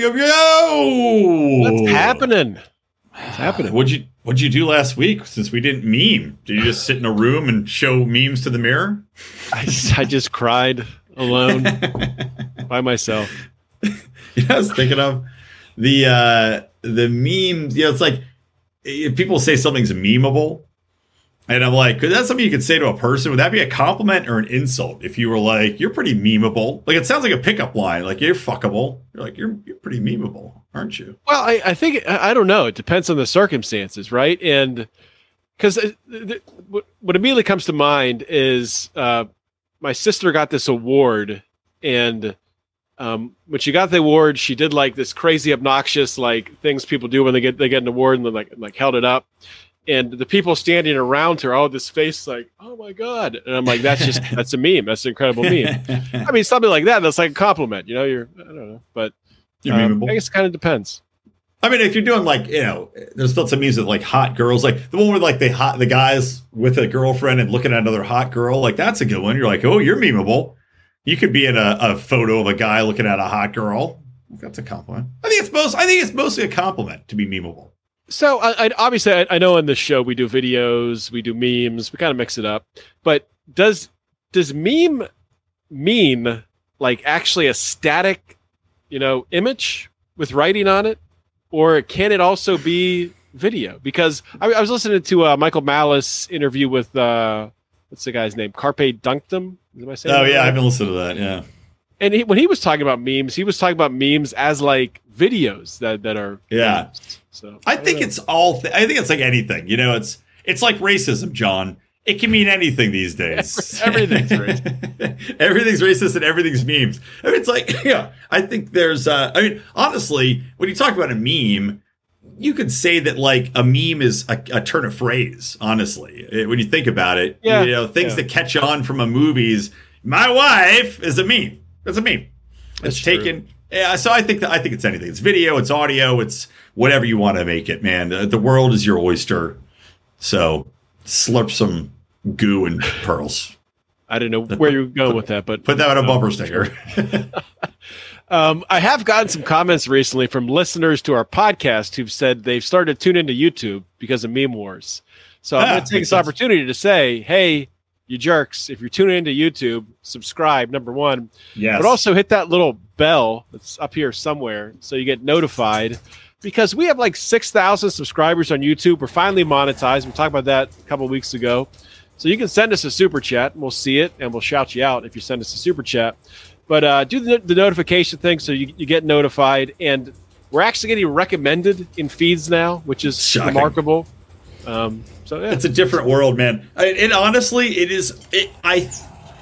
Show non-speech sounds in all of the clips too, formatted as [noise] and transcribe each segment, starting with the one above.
Yo yo! What's happening? What's happening? What'd you What'd you do last week? Since we didn't meme, did you just sit in a room and show memes to the mirror? [laughs] I just, I just cried alone [laughs] by myself. You know, I was thinking of the uh the memes. You know, it's like if people say something's memeable, and I'm like, could that something you could say to a person? Would that be a compliment or an insult? If you were like, you're pretty memeable. Like it sounds like a pickup line. Like you're fuckable. You're like you're you're pretty memeable, aren't you? Well, I, I think I don't know. It depends on the circumstances, right? And because what what immediately comes to mind is uh, my sister got this award, and um, when she got the award, she did like this crazy, obnoxious like things people do when they get they get an award, and then like like held it up. And the people standing around her, all this face, like, "Oh my god!" And I'm like, "That's just [laughs] that's a meme. That's an incredible meme." [laughs] I mean, something like that. That's like a compliment, you know. You're I don't know, but You're um, memeable. I guess it kind of depends. I mean, if you're doing like, you know, there's still some memes of like hot girls, like the one with like the hot the guys with a girlfriend and looking at another hot girl, like that's a good one. You're like, oh, you're memeable. You could be in a, a photo of a guy looking at a hot girl. That's a compliment. I think it's most. I think it's mostly a compliment to be memeable. So I, I obviously I, I know in this show we do videos, we do memes, we kind of mix it up. But does does meme mean like actually a static, you know, image with writing on it, or can it also be video? Because I, I was listening to a Michael Malice interview with uh, what's the guy's name, Carpe Donktum. Am I saying Oh yeah, right? I've been listening to that. Yeah, and he, when he was talking about memes, he was talking about memes as like videos that that are Yeah. memes. So I don't think know. it's all. Th- I think it's like anything. You know, it's it's like racism, John. It can mean anything these [laughs] days. Everything's [laughs] racist. everything's racist and everything's memes. I mean, it's like, [laughs] yeah, I think there's, uh, I mean, honestly, when you talk about a meme, you could say that like a meme is a, a turn of phrase, honestly. Eh, When you think about it, Yeah, you know, things yeah. that catch on from a movie's my wife is a meme. That's a meme. That's it's true. taken. Yeah, so I think that I think it's anything. It's video, it's audio, it's whatever you want to make it, man. Uh, The world is your oyster. So slurp some goo and pearls. I don't know where you're going with that, but Put that on a bumper sticker. [laughs] Um, I have gotten some comments recently from listeners to our podcast who've said they've started to tune into YouTube because of meme wars. So I'm Ah, going to take this sense. opportunity to say, hey, you jerks, if you're tuning into YouTube, subscribe, number one, yes. but also hit that little bell that's up here somewhere so you get notified because we have like 6,000 subscribers on YouTube. We're finally monetized. We talked about that a couple weeks ago. So you can send us a super chat and we'll see it and we'll shout you out if you send us a super chat. But uh, do the, the notification thing so you, you get notified. And we're actually getting recommended in feeds now, which is Shocking. remarkable. Um, so yeah. it's a different world, man. I, and honestly, it is. It, I,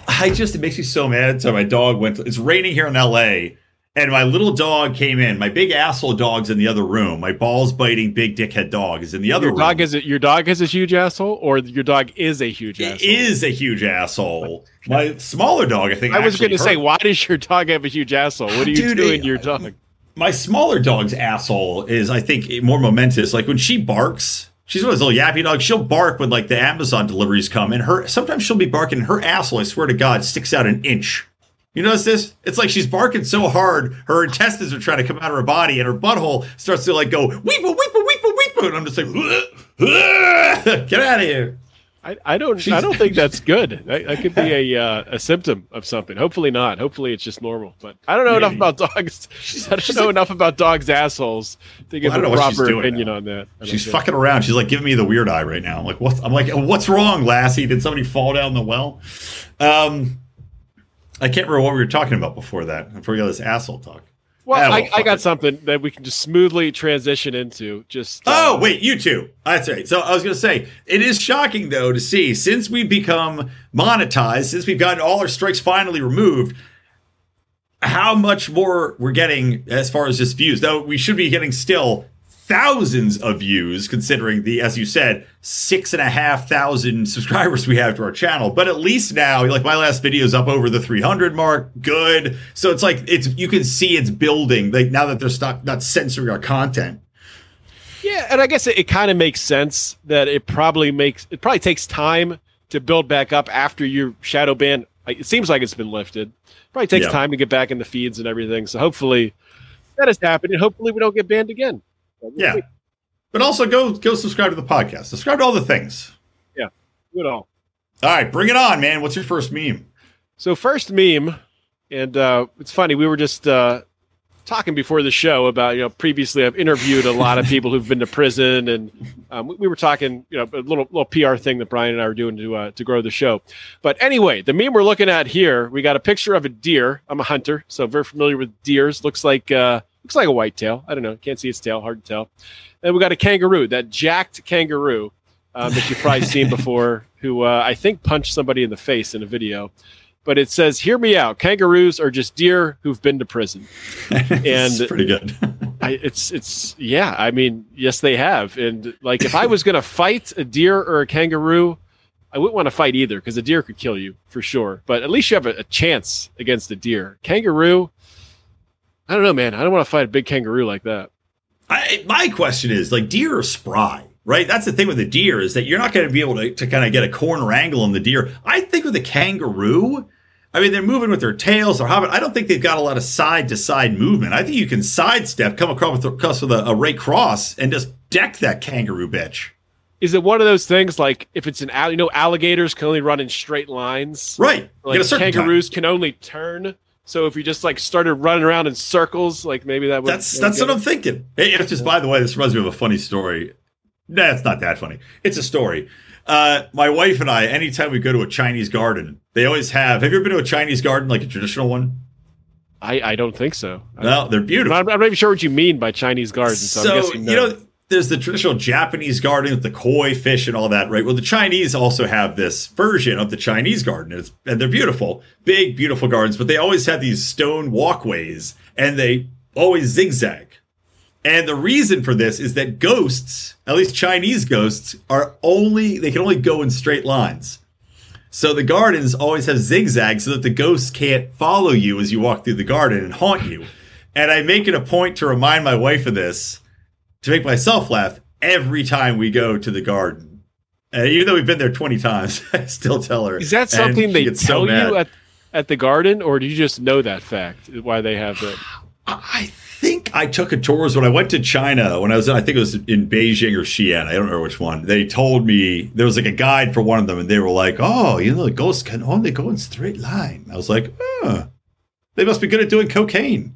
I just it makes me so mad. So my dog went. it's raining here in L.A. And my little dog came in. My big asshole dog's in the other room. My balls biting big dickhead dog is in the other your room. dog is your dog is a huge asshole, or your dog is a huge It asshole. is a huge asshole. My smaller dog, I think. I was going to say, why does your dog have a huge asshole? What are you Dude, doing it- to your dog? my smaller dog's asshole is, I think, more momentous. Like when she barks, she's one of those little yappy dogs. She'll bark when like the Amazon deliveries come, and her sometimes she'll be barking. And her asshole, I swear to God, sticks out an inch. You notice this? It's like she's barking so hard, her intestines are trying to come out of her body, and her butthole starts to like go weepa weepa weepa weepa, and I'm just like, get out of here. I, I don't I don't think [laughs] that's good. That, that could be a uh, a symptom of something. Hopefully not. Hopefully it's just normal. But I don't know enough about dogs. I don't she's know like- enough about dogs' assholes to give Well, a don't know what she's proper doing opinion now. on that. She's fucking around. She's like giving me the weird eye right now. I'm like, what? I'm like, what's wrong, Lassie? Did somebody fall down the well? Um, I can't remember what we were talking about before that. Before we got this asshole talk. Well, I, I got something that we can just smoothly transition into. Just uh, Oh, wait, you two. That's right. So I was going to say, it is shocking, though, to see since we've become monetized, since we've gotten all our strikes finally removed, how much more we're getting as far as just views. Though we should be getting still thousands of views, considering the, as you said, six and a half thousand subscribers we have to our channel. But at least now, like my last video is up over the 300 mark. Good. So it's like, it's, you can see it's building, like now that they're not, not censoring our content. Yeah, and I guess it, it kind of makes sense that it probably makes it probably takes time to build back up after your shadow ban. It seems like it's been lifted. Probably takes Yeah. time to get back in the feeds and everything. So hopefully, that has happened, and hopefully we don't get banned again. Yeah. But also go go subscribe to the podcast. Subscribe to all the things. Yeah. Do it all. All right, bring it on, man. What's your first meme? So first meme, and uh, it's funny. We were just uh, talking before the show about you know previously I've interviewed a lot of [laughs] people who've been to prison, and um, we, we, were talking you know a little little PR thing that Brian and I were doing to uh, to grow the show. But anyway, the meme we're looking at here, we got a picture of a deer. I'm a hunter, so very familiar with deers. Looks like uh, looks like a white tail. I don't know, can't see its tail, hard to tell. And we got a kangaroo, that jacked kangaroo um, that you've probably seen [laughs] before, who uh, I think punched somebody in the face in a video but it says, "Hear me out. Kangaroos are just deer who've been to prison." [laughs] and pretty good. [laughs] I, it's it's yeah. I mean, yes, they have. And like, if I was going to fight a deer or a kangaroo, I wouldn't want to fight either because a deer could kill you for sure. But at least you have a, a chance against a deer. Kangaroo, I don't know, man. I don't want to fight a big kangaroo like that. I, my question is like deer are spry right? That's the thing with the deer is that you're not going to be able to, to kind of get a corner angle on the deer. I think with a kangaroo, I mean, they're moving with their tails, they're hopping. I don't think they've got a lot of side to side movement. I think you can sidestep, come across with, across with a, a Ray Cross, and just deck that kangaroo bitch. Is it one of those things like if it's an you know alligators can only run in straight lines, right? Like kangaroos time. can only turn. So if you just like started running around in circles, like maybe that would. That's that's what I'm thinking. it's just by the way, this reminds me of a funny story. Nah, it's not that funny. It's a story. Uh, my wife and I, anytime we go to a Chinese garden, they always have. Have you ever been to a Chinese garden, like a traditional one? I, I don't think so. No, they're beautiful. I'm, I'm, not even sure what you mean by Chinese gardens. So, so I'm guessing no. you know, there's the traditional Japanese garden with the koi fish and all that, right? Well, the Chinese also have this version of the Chinese garden, and they're beautiful, big, beautiful gardens, but they always have these stone walkways, and they always zigzag. And the reason for this is that ghosts, at least Chinese ghosts, are only they can only go in straight lines. So the gardens always have zigzags so that the ghosts can't follow you as you walk through the garden and haunt you. And I make it a point to remind my wife of this to make myself laugh every time we go to the garden. And even though we've been there 20 times, [laughs] I still tell her. Is that something they tell so you at, at the garden, or do you just know that fact, why they have that? I think I took a tour when I went to China when I was in, I think it was in Beijing or Xi'an. I don't remember which one. They told me there was like a guide for one of them, and they were like, "Oh, you know, the ghosts can only go in straight line." I was like, "Oh, they must be good at doing cocaine."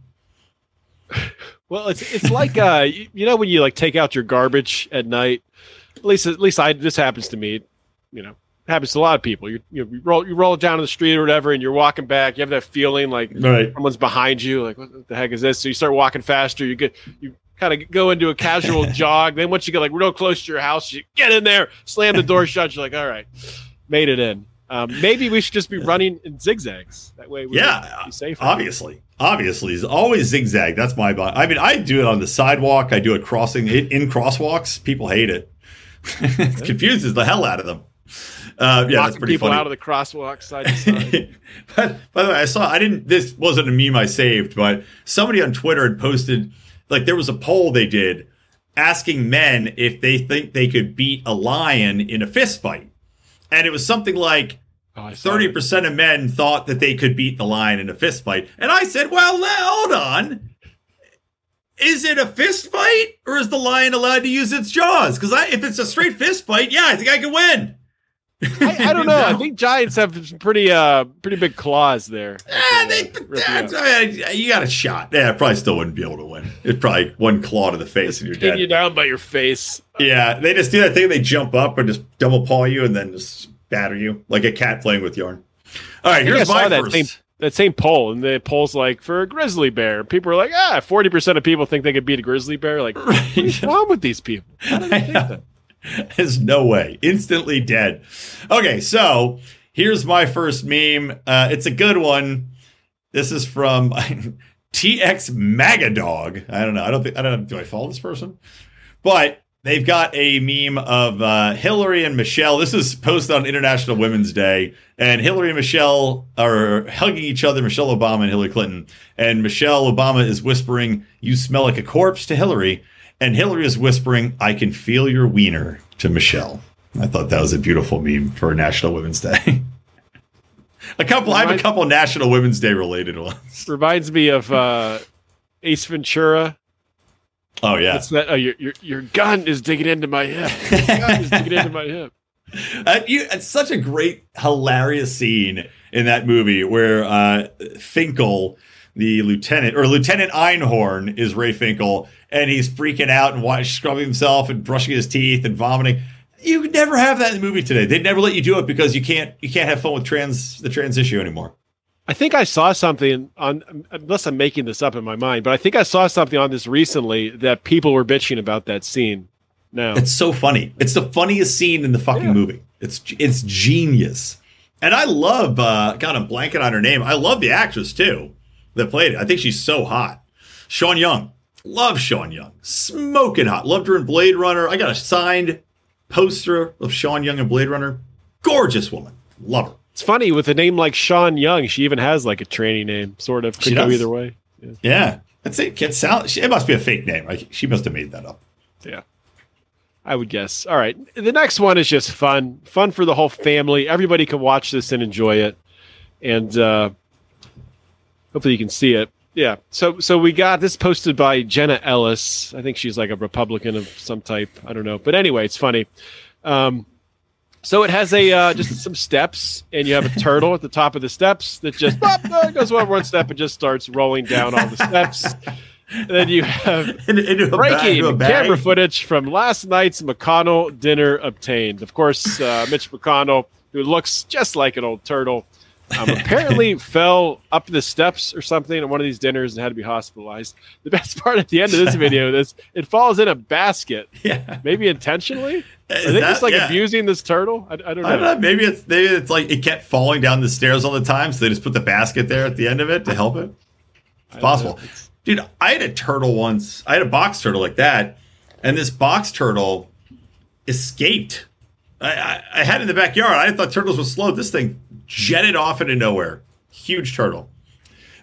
Well, it's it's like uh, [laughs] you, you know when you like take out your garbage at night. At least at least I this happens to me. You know, happens to a lot of people. You you, you roll you roll it down to the street or whatever, and you're walking back. You have that feeling like right. someone's behind you. Like what the heck is this? So you start walking faster. You get you kind of go into a casual [laughs] jog. Then once you get like real close to your house, you get in there, slam the door shut. You're like, all right, made it in. Um, maybe we should just be running in zigzags. That way, we yeah, be safer. Obviously, obviously, it's always zigzag. That's my. I mean, I do it on the sidewalk. I do it crossing it in crosswalks. People hate it. [laughs] it confuses the hell out of them. Uh, yeah, that's pretty people funny. out of the crosswalk side to [laughs] side. but by the way, I saw I didn't. This wasn't a meme I saved, but somebody on Twitter had posted like there was a poll they did asking men if they think they could beat a lion in a fist fight, and it was something like. Oh, thirty oh, percent of men thought that they could beat the lion in a fist fight, and I said, "Well, hold on, is it a fist fight or is the lion allowed to use its jaws? Because if it's a straight fist fight, yeah, I think I can win. I, I, don't know. [laughs] I think giants have pretty uh pretty big claws there. Yeah, they, uh, you got a shot. Yeah, I probably still wouldn't be able to win. It's probably one claw to the face and you're dead. you down by your face. Yeah, they just do that thing. They jump up and just double paw you and then just batter you like a cat playing with yarn. All right, here's my that first. Same, that same poll, and the poll's like for a grizzly bear. People are like, ah, forty percent of people think they could beat a grizzly bear. Like, [laughs] what's wrong with these people? How do they [laughs] think that? There's no way. Instantly dead. Okay, so here's my first meme. Uh, it's a good one. This is from [laughs] TX Magadog. I don't know. I don't think I don't know. Do I follow this person? But they've got a meme of uh, Hillary and Michelle. This is posted on International Women's Day, and Hillary and Michelle are hugging each other. Michelle Obama and Hillary Clinton, and Michelle Obama is whispering, "You smell like a corpse" to Hillary, and Hillary is whispering, I can feel your wiener to Michelle. I thought that was a beautiful meme for National Women's Day. [laughs] a couple, I have a couple National Women's Day related ones. Reminds me of uh, Ace Ventura. Oh yeah, It's that. Oh, your your your gun is digging into my hip. Your gun is digging into my hip. [laughs] Uh, you, it's such a great, hilarious scene in that movie where uh, Finkel, the lieutenant, or Lieutenant Einhorn, is Ray Finkel, and he's freaking out and wa- scrubbing himself and brushing his teeth and vomiting. You could never have that in the movie today. They'd never let you do it because you can't you can't have fun with trans the trans issue anymore. I think I saw something on, unless I'm making this up in my mind, but I think I saw something on this recently that people were bitching about that scene. Now, It's so funny. It's the funniest scene in the fucking Yeah. movie. It's it's genius. And I love uh God, I'm blanking on her name. I love the actress too that played it. I think she's so hot. Sean Young. Love Sean Young. Smoking hot. Loved her in Blade Runner. I got a signed poster of Sean Young and Blade Runner. Gorgeous woman. Love her. It's funny with a name like Sean Young, she even has like a training name, sort of. Could She go does. either way. Yeah. That's it. It must be a fake name. Like she must have made that up. Yeah. I would guess. All right. The next one is just fun. Fun for the whole family. Everybody can watch this and enjoy it. And uh hopefully you can see it. Yeah. So so we got this posted by Jenna Ellis. I think she's like a Republican of some type. I don't know. But anyway, it's funny. Um so it has a uh, just some steps, and you have a turtle at the top of the steps that just bop, uh, goes one one step and just starts rolling down all the steps. And then you have In- [laughs] into breaking camera footage from last night's McConnell dinner obtained. Of course, uh, Mitch McConnell, who looks just like an old turtle, um, apparently [laughs] fell up the steps or something at one of these dinners and had to be hospitalized. The best part at the end of this [laughs] video is it falls in a basket, Yeah. maybe intentionally. Is Are they that- just like yeah. abusing this turtle? I, I don't know. I don't know. Maybe it's maybe it's like it kept falling down the stairs all the time, so they just put the basket there at the end of it to help it. I don't possible. It's- Dude, I had a turtle once. I had a box turtle like that, and this box turtle escaped. I, I, I had it in the backyard. I thought turtles were slow. This thing jetted off into nowhere. Huge turtle.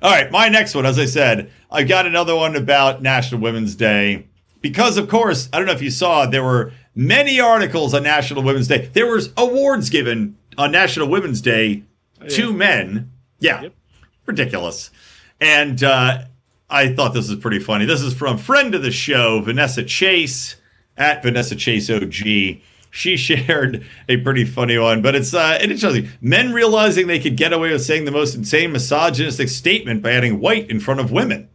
All right, my next one, as I said, I got another one about National Women's Day because, of course, I don't know if you saw, there were many articles on National Women's Day. There was awards given on National Women's Day to men. Yeah, Yep. ridiculous. And uh, I thought this was pretty funny. This is from friend of the show, Vanessa Chase at Vanessa Chase OG. She shared a pretty funny one, but it's uh, it shows you men realizing they could get away with saying the most insane misogynistic statement by adding white in front of women.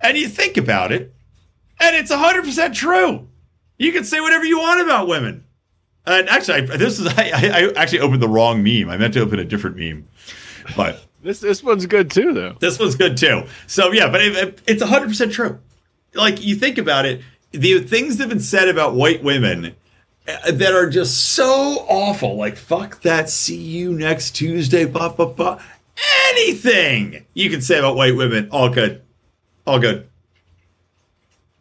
And you think about it, and it's 100% true. You can say whatever you want about women. And actually, I, this is [laughs] I, I actually opened the wrong meme. I meant to open a different meme, but [laughs] This this one's good too, though. this one's good too. So yeah, but it, it- it's 100% true. Like you think about it, the things that have been said about white women that are just so awful, like fuck that, see you next Tuesday, blah blah blah. Anything you can say about white women, all good, all good.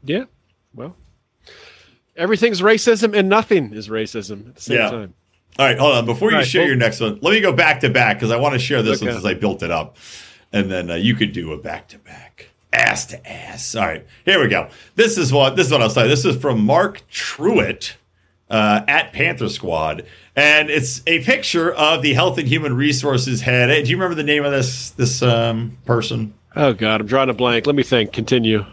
Yeah. Well, everything's racism and nothing is racism at the same Yeah. time. All right, hold on. Before you right, share well- your next one, let me go back to back because I want to share this one since I built it up, and then uh, you could do a back to back, ass to ass. All right, here we go. This is what this is what I'll say. This is from Mark Truitt uh, at Panther Squad, and it's a picture of the Health and Human Resources head. Hey, do you remember the name of this this um, person? Oh God, I'm drawing a blank. Let me think. Continue.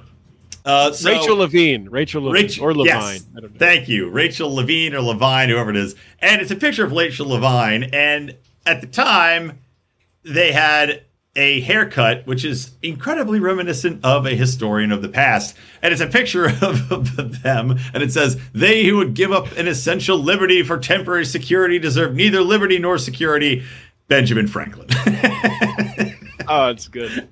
Uh, so- Rachel Levine. Rachel Levine Rachel, or Levine. yes. I don't know. Thank you, Rachel Levine or Levine, whoever it is. And it's a picture of Rachel Levine. And at the time, they had a haircut, which is incredibly reminiscent of a historian of the past. And it's a picture of, [laughs] of them, and it says, "They who would give up an essential liberty for temporary security deserve neither liberty nor security." Benjamin Franklin. [laughs] Oh, it's good.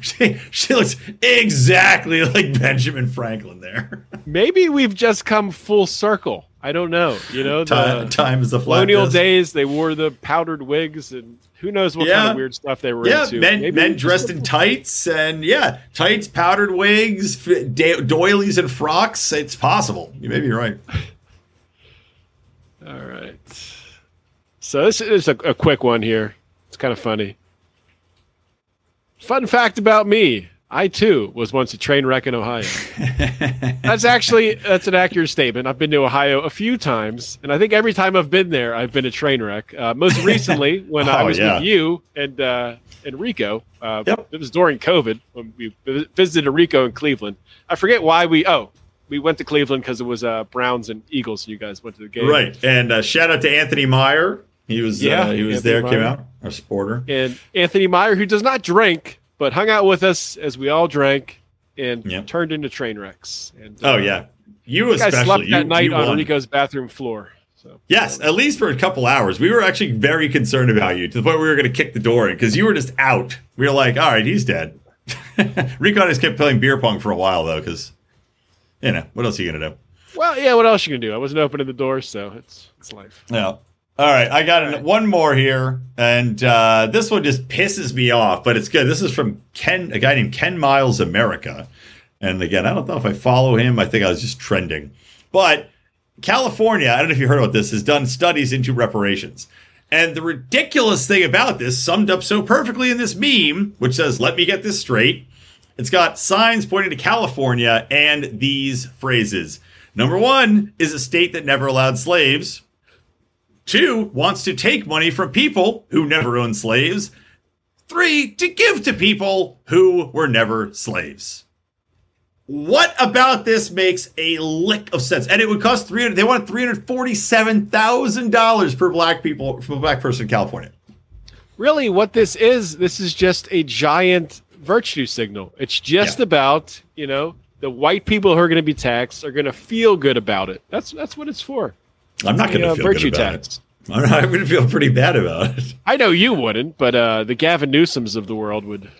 she, she looks exactly like Benjamin Franklin there. Maybe we've just come full circle. I don't know. You know, Time, the time is a flat colonial days, they wore the powdered wigs, and who knows what kind of weird stuff they were Yeah, into. men, Maybe men dressed in tights and yeah, tights, powdered wigs, doilies, and frocks. It's possible. You may be right. All right. So this is a, a quick one here. It's kind of funny. Fun fact about me: I too was once a train wreck in Ohio. [laughs] that's actually that's an accurate statement. I've been to Ohio a few times, and I think every time I've been there, I've been a train wreck. Uh, most [laughs] recently, when I Oh, was yeah. with you and uh, Enrico. Uh, Yep. It was during COVID when we visited Enrico in Cleveland. I forget why we. Oh, we went to Cleveland because it was uh, Browns and Eagles. And you guys went to the game, Right. And uh, shout out to Anthony Meyer. He was Yeah, uh, he was Anthony there, came out, our supporter. And Anthony Meyer, who does not drink, but hung out with us as we all drank and Yep. turned into train wrecks. And Oh uh, yeah. You you guys especially slept you, that night you on won. Enrico's bathroom floor. So Yes, at least for a couple hours. We were actually very concerned about you to the point we were going to kick the door in because you were just out. We were like, all right, he's dead. [laughs] Rico I just kept playing beer pong for a while though, because you know what else are you going to do? Well, yeah. What else you can do? I wasn't opening the door, so it's it's life. Yeah. All right, I got an, one more here, and uh, this one just pisses me off, but it's good. This is from Ken, a guy named Ken Miles America, and again, I don't know if I follow him. I think I was just trending, but California, I don't know if you heard about this, has done studies into reparations. And the ridiculous thing about this, summed up so perfectly in this meme, which says, Let me get this straight. It's got signs pointing to California and these phrases. Number one is a state that never allowed slaves. Two, wants to take money from people who never owned slaves. Three, to give to people who were never slaves. What about this makes a lick of sense? And it would cost three hundred. They want three hundred forty-seven thousand dollars per black people for a black person in California. Really, what this is, this is just a giant virtue signal. It's just Yeah. about you know the white people who are going to be taxed are going to feel good about it. That's that's what it's for. I'm not going to uh, feel virtue good about tax. it. I'm going to feel pretty bad about it. [laughs] I know you wouldn't, but uh, the Gavin Newsoms of the world would.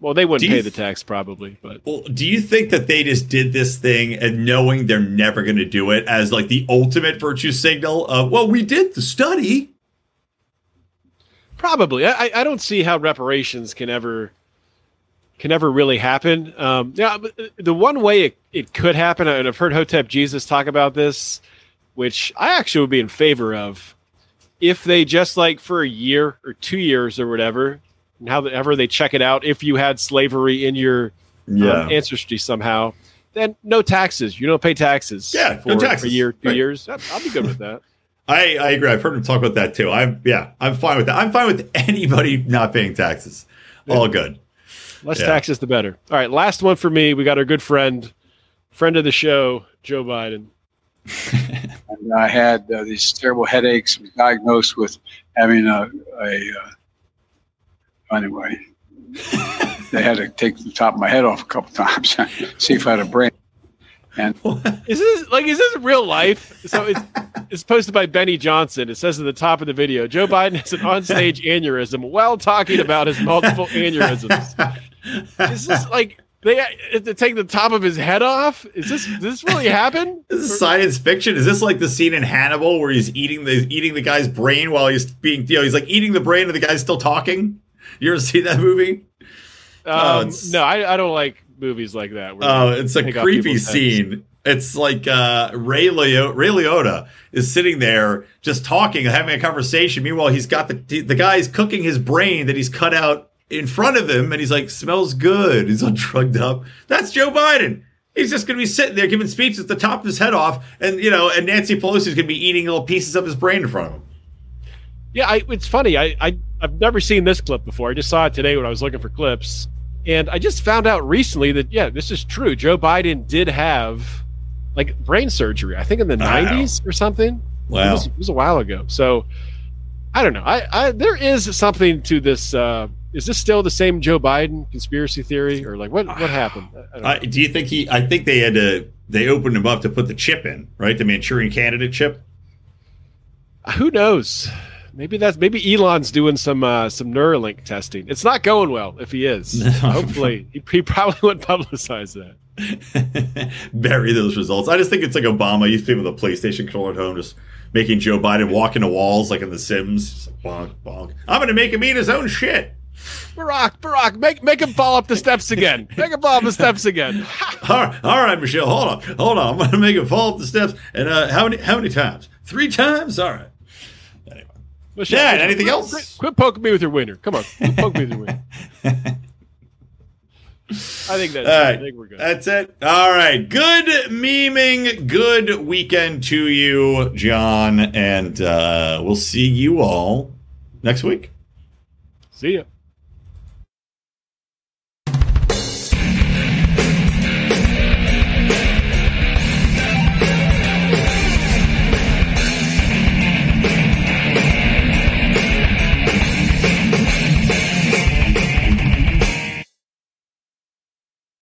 Well, they wouldn't pay the tax probably, but Well, do you think that they just did this thing and knowing they're never going to do it as like the ultimate virtue signal of, well, we did the study. Probably. I, I don't see how reparations can ever can ever really happen. Um, yeah, but the one way it, it could happen, and I've heard Hotep Jesus talk about this, which I actually would be in favor of, if they just like for a year or two years or whatever, and however they check it out, if you had slavery in your um, ancestry somehow, then no taxes. You don't pay taxes. Yeah, for no taxes. a year, two Right. years. I'd, I'd be good with that. [laughs] I, I agree. I've heard him talk about that too. I'm yeah, I'm fine with that. I'm fine with anybody not paying taxes. All good. Less Yeah. taxes, the better. All right, last one for me. We got our good friend, friend of the show, Joe Biden. [laughs] and I had uh, these terrible headaches. Was diagnosed with having a, a uh, anyway. they had to take the top of my head off a couple [laughs] times, see if I had a brain. And [laughs] Is this like is this real life? So it's it's posted by Benny Johnson. It says at the top of the video, Joe Biden has an onstage aneurysm while talking about his multiple aneurysms. This is like they had to take the top of his head off? Is this does this really happen? [laughs] this Is this science fiction? Is this like the scene in Hannibal where he's eating the eating the guy's brain while he's being you know he's like eating the brain of the guy's still talking? You ever see that movie? Oh, Um, it's- no, I, I don't like movies like that. Oh, it's a creepy heads. scene. It's like uh, Ray, Leo- Ray Liotta is sitting there just talking, having a conversation. Meanwhile, he's got the the guy's cooking his brain that he's cut out in front of him, and he's like, "Smells good." He's all drugged up. That's Joe Biden. He's just going to be sitting there giving speeches with the top of his head off, and you know, and Nancy Pelosi's going to be eating little pieces of his brain in front of him. Yeah, I, it's funny. I, I I've never seen this clip before. I just saw it today when I was looking for clips, and I just found out recently that yeah, this is true. Joe Biden did have like brain surgery. I think in the Wow. '90s or something. It Wow. was, it was a while ago. So I don't know. I, I there is something to this. Uh, is this still the same Joe Biden conspiracy theory, or like what what happened? I, I don't. I, do you think he? I think they had to. They opened him up to put the chip in, right? The Manchurian candidate chip. Who knows? Maybe that's maybe Elon's doing some uh, some Neuralink testing. It's not going well if he is. [laughs] Hopefully, he, he probably wouldn't publicize that. [laughs] bury those results. I just think it's like Obama used to be with a PlayStation controller at home, just making Joe Biden walk into walls like in The Sims. Like, bonk, bonk. I'm going to make him eat his own shit. Barack, Barack, make make him fall up the steps again. Make him fall up the steps again. [laughs] All right, all right, Michelle, hold on, hold on. I'm to make him fall up the steps. And uh, how many? How many times? Three times. All right. Anyway, Michelle, Yeah, Michelle, anything quit- else? Quit, quit poking me with your wiener. Come on, quit poking me with your wiener. [laughs] I think that's. All I think we're good. That's it. All right. Good memeing. Good weekend to you, John. And uh, we'll see you all next week. See ya.